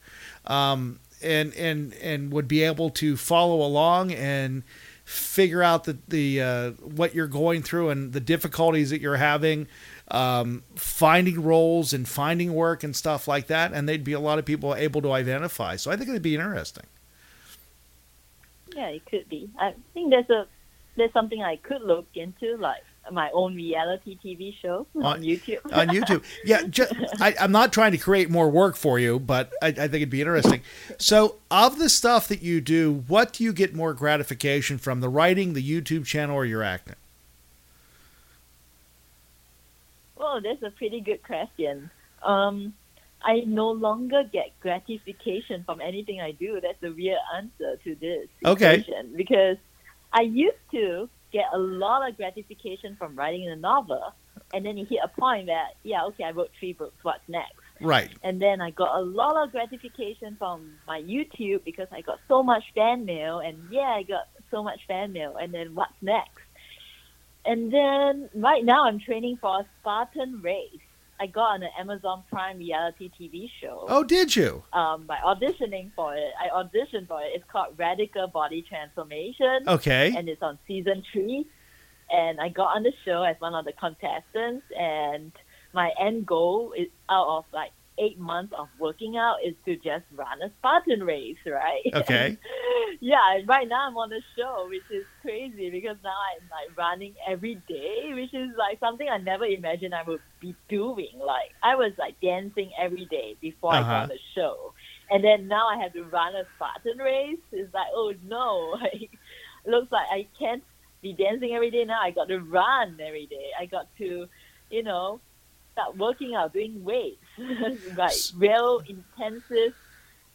um, and and and would be able to follow along and figure out the the uh, what you're going through and the difficulties that you're having, um, finding roles and finding work and stuff like that. And there'd be a lot of people able to identify. So I think it'd be interesting. Yeah, it could be. I think there's a there's something I could look into, like my own reality TV show on, On- YouTube. [LAUGHS] on YouTube. Yeah, ju- I, I'm not trying to create more work for you, but I, I think it'd be interesting. So, of the stuff that you do, what do you get more gratification from? The writing, the YouTube channel, or your acting? Well, that's a pretty good question. Um, I no longer get gratification from anything I do. That's the real answer to this Okay. Because I used to get a lot of gratification from writing a novel, and then you hit a point that, yeah, okay, I wrote three books. What's next? Right. And then I got a lot of gratification from my YouTube because I got so much fan mail, and yeah, I got so much fan mail. And then what's next? And then right now I'm training for a Spartan race. I got on an Amazon Prime reality TV show Oh, did you? um, by auditioning for it. I auditioned for it. It's called Radical Body Transformation Okay. and it's on season three. And I got on the show as one of the contestants, and my end goal is out of like eight months of working out is to just run a Spartan race, right? [LAUGHS] Okay. yeah, right now I'm on the show, which is crazy because now I'm like running every day, which is like something I never imagined I would be doing. Like I was like dancing every day before I Uh-huh. got on the show, and then now I have to run a Spartan race. It's like oh no, [LAUGHS] looks like I can't be dancing every day now. I got to run every day. I got to, you know, start working out, doing weights, [LAUGHS] like real intensive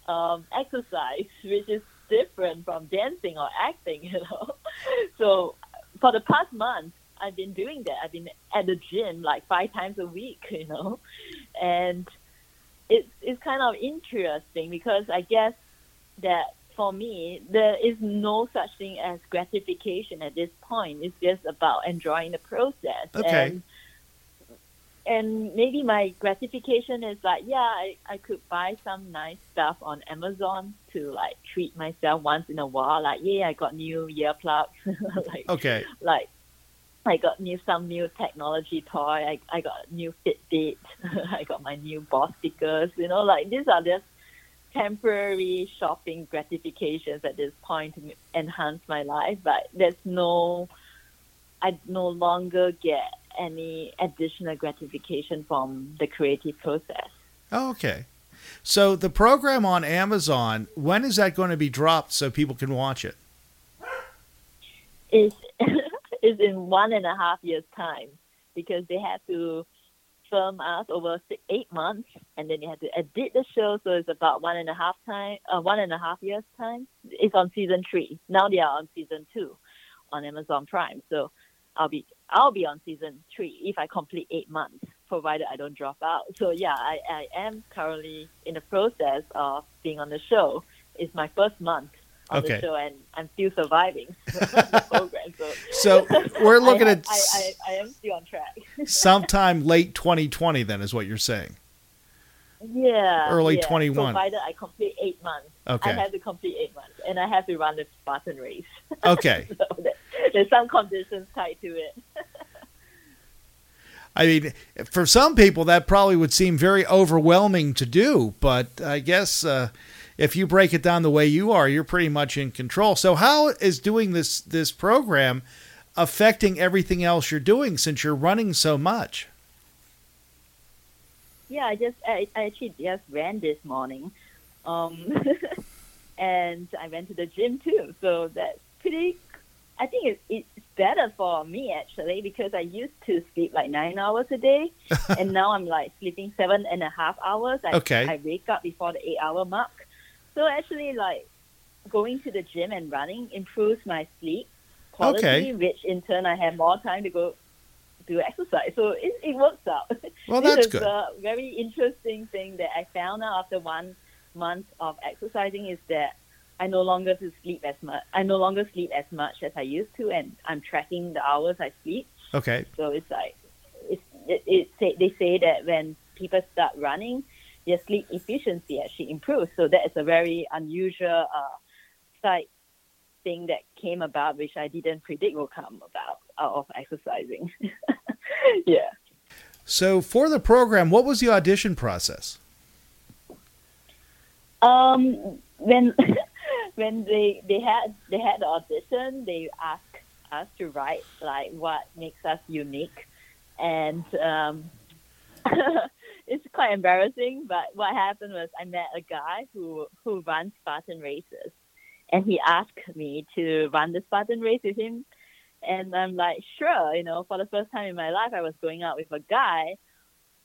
um, exercise, which is different from dancing or acting, [LAUGHS] you know. So for the past month, I've been doing that. I've been at the gym like five times a week, [LAUGHS] you know, and it's it's kind of interesting because I guess that for me there is no such thing as gratification at this point. It's just about enjoying the process. Okay. And, and maybe my gratification is like, yeah, I, I could buy some nice stuff on Amazon to like treat myself once in a while. Like, yeah, I got new earplugs. [LAUGHS] like, Okay. like I got new some new technology toy. I, I got new Fitbit. [LAUGHS] I got my new boss stickers. You know, like these are just temporary shopping gratifications at this point to enhance my life. But there's no, I no longer get any additional gratification from the creative process. Oh, okay. So the program on Amazon, when is that going to be dropped so people can watch it? it? is [LAUGHS] is in one and a half years time because they have to film us over six, eight months and then they have to edit the show so it's about one and a half time uh, one and a half years time it's on season three now they are on season two on amazon prime so i'll be i'll be on season three if i complete eight months provided i don't drop out so yeah i, I am currently in the process of being on the show it's my first month on Okay. the show and i'm still surviving [LAUGHS] the program so So we're [LAUGHS] looking I, at I, I, I am still on track. [LAUGHS] sometime late 2020, then, is what you're saying. yeah. Early yeah. 21. Provided I complete eight months. Okay. I have to complete eight months, and I have to run the Spartan race. Okay. so there's some conditions tied to it. [LAUGHS] I mean, for some people, that probably would seem very overwhelming to do, but I guess uh, if you break it down the way you are, you're pretty much in control. So, how is doing this this program affecting everything else you're doing since you're running so much? Yeah, I just I, I actually just ran this morning, um, [LAUGHS] and I went to the gym too. So that's pretty. I think it, it's better for me actually because I used to sleep like nine hours a day, [LAUGHS] and now I'm like sleeping seven and a half hours. I, Okay. I wake up before the eight hour mark. So actually, like going to the gym and running improves my sleep quality, Okay. which in turn I have more time to go do exercise. So it, it works out. Well, [LAUGHS] this that's is good. a very interesting thing that I found out after one month of exercising is that I no longer to sleep as much. I no longer sleep as much as I used to, and I'm tracking the hours I sleep. Okay. So it's like it's, it, it say, they say that when people start running, their sleep efficiency actually improves. So that is a very unusual uh, side thing that came about, which I didn't predict will come about out of exercising. [LAUGHS] yeah. So for the program, what was the audition process? Um, when [LAUGHS] when they they had they had the audition, they asked us to write like what makes us unique, and um, [LAUGHS] it's quite embarrassing. But what happened was I met a guy who who runs Spartan races, and he asked me to run the Spartan race with him. And I'm like, sure, you know, for the first time in my life, I was going out with a guy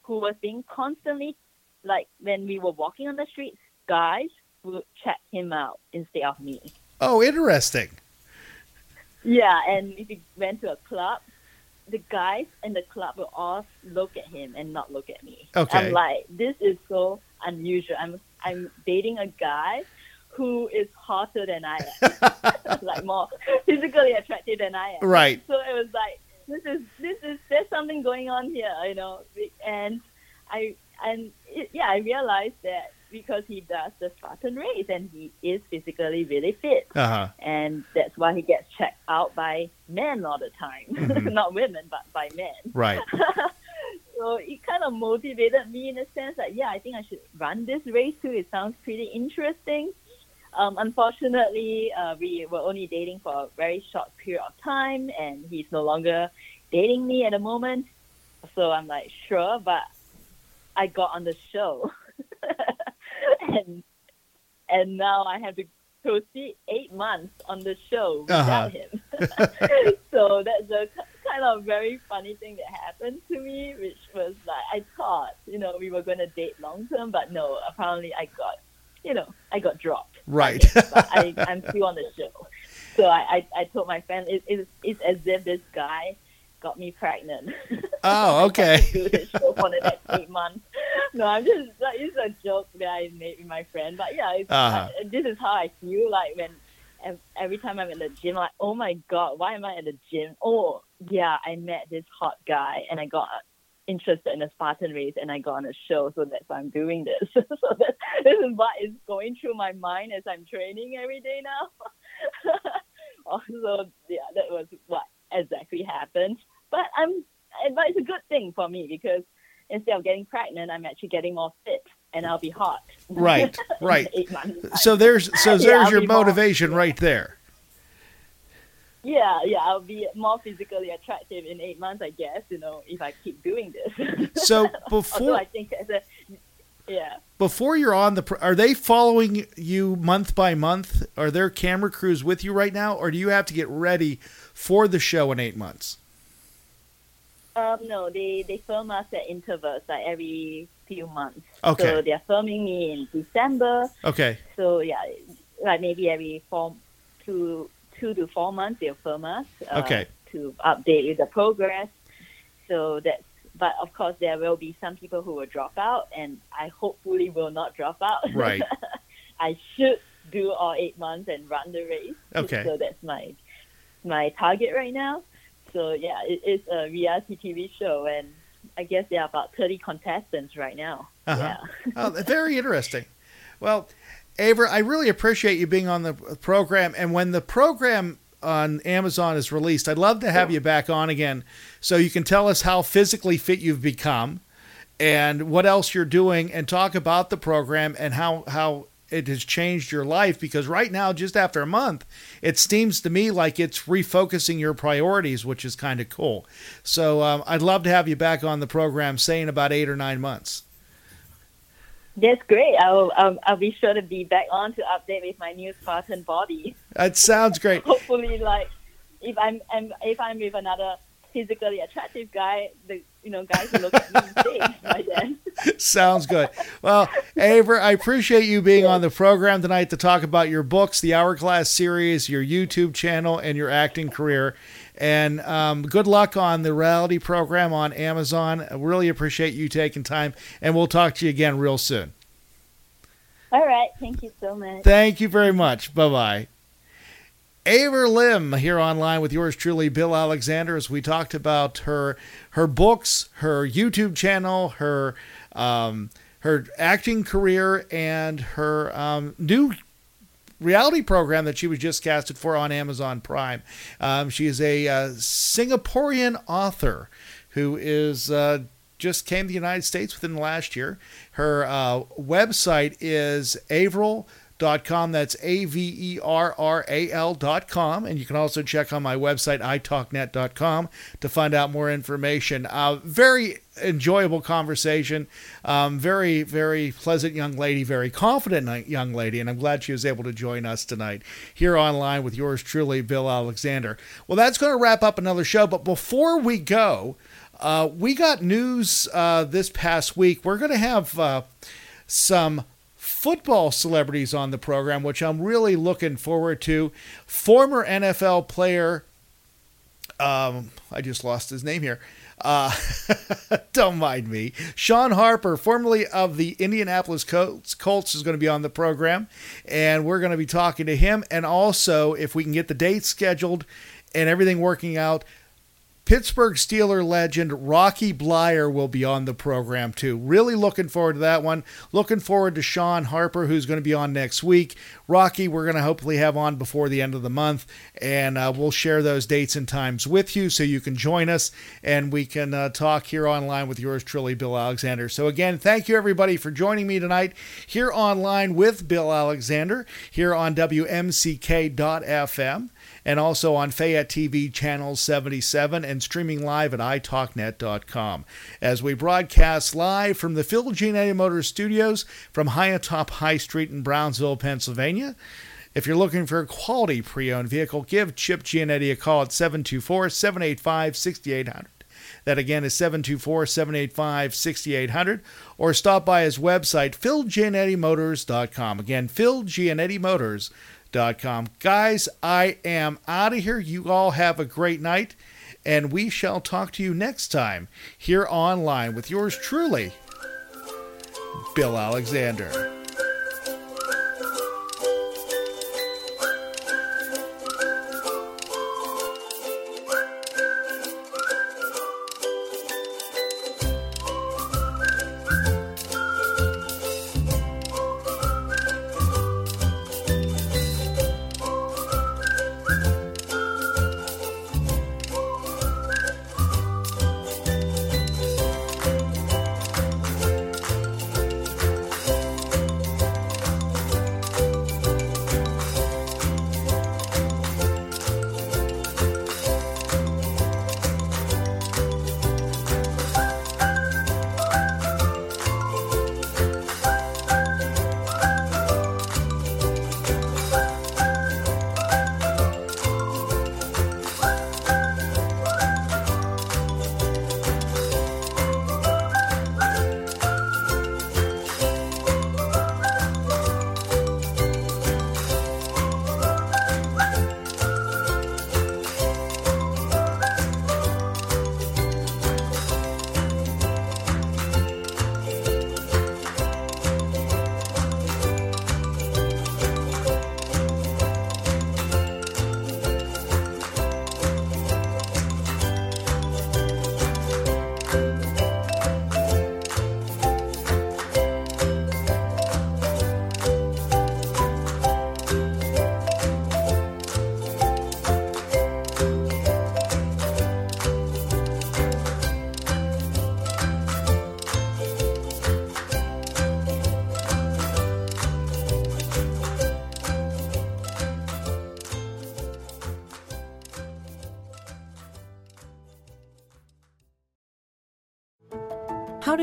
who was being constantly, like, when we were walking on the streets, guys would check him out instead of me. Oh, interesting. Yeah, and if we went to a club, the guys in the club will all look at him and not look at me. Okay. I'm like, this is so unusual. I'm I'm dating a guy who is hotter than I am, [LAUGHS] like more physically attractive than I am. Right. So it was like this is this is there's something going on here, you know. And I and it, yeah, I realized that because he does the Spartan race and he is physically really fit, Uh huh. and that's why he gets checked out by men all the time, [LAUGHS] Mhm. not women, but by men. Right. [LAUGHS] so it kind of motivated me in a sense that yeah, I think I should run this race too. It sounds pretty interesting. Um, unfortunately, uh, we were only dating for a very short period of time, and he's no longer dating me at the moment. So I'm like, sure, but I got on the show, [LAUGHS] and and now I have to proceed eight months on the show Uh-huh. without him. [LAUGHS] so that's a kind of very funny thing that happened to me, which was like I thought, you know, we were gonna date long term, but no, apparently I got, you know, I got dropped. Right. [LAUGHS] I, I'm still on the show. So I, I, I told my friend, it, it's, it's as if this guy got me pregnant. Oh, [LAUGHS] okay. do this show for the next eight months. No, I'm just like it's a joke that I made with my friend. But yeah, it's, Uh-huh. uh, this is how I feel like when every time I'm at the gym, like oh my god, why am I at the gym? Oh yeah, I met this hot guy and I got interested in a Spartan race and I got on a show, so that's why I'm doing this. [LAUGHS] so that, this is what is going through my mind as I'm training every day now. [LAUGHS] also, yeah, that was what exactly happened. But I'm, but it's a good thing for me because instead of getting pregnant, I'm actually getting more fit and I'll be hot. Right, [LAUGHS] right. So there's so [LAUGHS] there's I'll your be more- motivation right there. Yeah, yeah, I'll be more physically attractive in eight months, I guess. You know, if I keep doing this. [LAUGHS] So before I think as a, yeah. before you're on the, are they following you month by month? Are there camera crews with you right now, or do you have to get ready for the show in eight months? Um, no, they they film us at intervals, like every few months. Okay. So they're filming me in December. Okay. So yeah, like maybe every four, two, two to four months they'll film us. Uh, Okay. To update with the progress. So that's, but of course there will be some people who will drop out, and I hopefully will not drop out. [LAUGHS] Right. I should do all eight months and run the race. Okay. So that's my my target right now. So yeah, it is a reality TV show, and I guess there are about thirty contestants right now. Uh-huh. Yeah. [LAUGHS] oh, very interesting. Well, Ava, I really appreciate you being on the program. And when the program on Amazon is released, I'd love to have you back on again so you can tell us how physically fit you've become and what else you're doing and talk about the program and how, how it has changed your life because right now, just after a month, it seems to me like it's refocusing your priorities, which is kind of cool. So um, I'd love to have you back on the program, say in about eight or nine months. That's great. I'll, I'll I'll be sure to be back on to update with my new Spartan body. That sounds great. [LAUGHS] Hopefully, like if I'm, I'm if I'm with another physically attractive guy, the you know guys who look at me big by then. Sounds good. Well, Aver, I appreciate you being on the program tonight to talk about your books, the Hourglass series, your YouTube channel, and your acting career. And um, good luck on the reality program on Amazon. I really appreciate you taking time, and we'll talk to you again real soon. All right. Thank you so much. Thank you very much. Bye bye. Aver Lim here online with yours truly, Bill Alexander, as we talked about her her books, her YouTube channel, her um, her acting career, and her um, new reality program that she was just casted for on Amazon Prime. Um, she is a uh, Singaporean author who is uh, just came to the United States within the last year. Her uh, website is Averil com. That's A V E R R A L dot com. And you can also check on my website, italknet.com, to find out more information. Uh, very enjoyable conversation. Um, very, very pleasant young lady, very confident young lady. And I'm glad she was able to join us tonight here online with yours truly, Bill Alexander. Well, that's going to wrap up another show. But before we go, uh, we got news uh, this past week. We're going to have uh, some football celebrities on the program, which I'm really looking forward to. Former NFL player, um, I just lost his name here. Uh, [LAUGHS] don't mind me. Shawn Harper, formerly of the Indianapolis Colts, Colts, is going to be on the program, and we're going to be talking to him. And also, if we can get the date scheduled and everything working out, Pittsburgh Steeler legend Rocky Bleier will be on the program too. Really looking forward to that one. Looking forward to Shawn Harper, who's going to be on next week. Rocky, we're going to hopefully have on before the end of the month, and uh, we'll share those dates and times with you so you can join us and we can uh, talk here online with yours truly, Bill Alexander. So, again, thank you everybody for joining me tonight here online with Bill Alexander here on WMCK.FM and also on Fayette TV Channel 77 and streaming live at italknet.com. As we broadcast live from the Phil Giannetti Motors studios from high atop High Street in Brownsville, Pennsylvania. If you're looking for a quality pre owned vehicle, give Chip Giannetti a call at 724 785 6800. That again is 724 785 6800. Or stop by his website, philgiannettimotors.com. Again, philgiannettimotors.com com. Guys, I am out of here. You all have a great night, and we shall talk to you next time here online with yours truly, Bill Alexander.